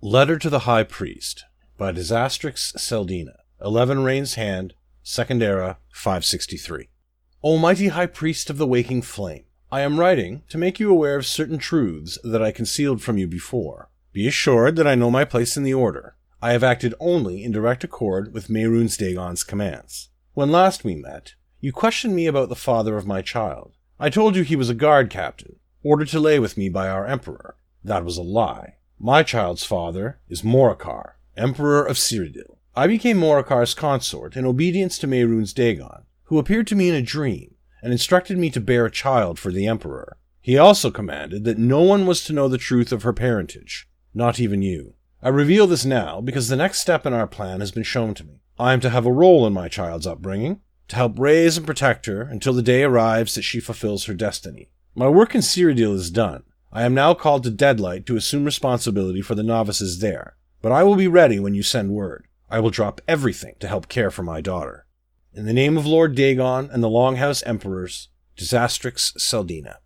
Letter to the High Priest by Disastrix Seldina, Eleven Rain's Hand, Second Era, 563. Almighty High Priest of the Waking Flame, I am writing to make you aware of certain truths that I concealed from you before. Be assured that I know my place in the Order. I have acted only in direct accord with Mehrunes Dagon's commands. When last we met, you questioned me about the father of my child. I told you he was a guard captain, ordered to lay with me by our Emperor. That was a lie. My child's father is Moricar, Emperor of Cyrodiil. I became Moricar's consort in obedience to Mehrunes Dagon, who appeared to me in a dream and instructed me to bear a child for the Emperor. He also commanded that no one was to know the truth of her parentage, not even you. I reveal this now because the next step in our plan has been shown to me. I am to have a role in my child's upbringing, to help raise and protect her until the day arrives that she fulfills her destiny. My work in Cyrodiil is done, I am now called to Deadlight to assume responsibility for the novices there, but I will be ready when you send word. I will drop everything to help care for my daughter. In the name of Lord Dagon and the Longhouse Emperors, Disastrix Seldina.